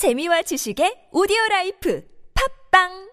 재미와 지식의 오디오 라이프. 팝빵!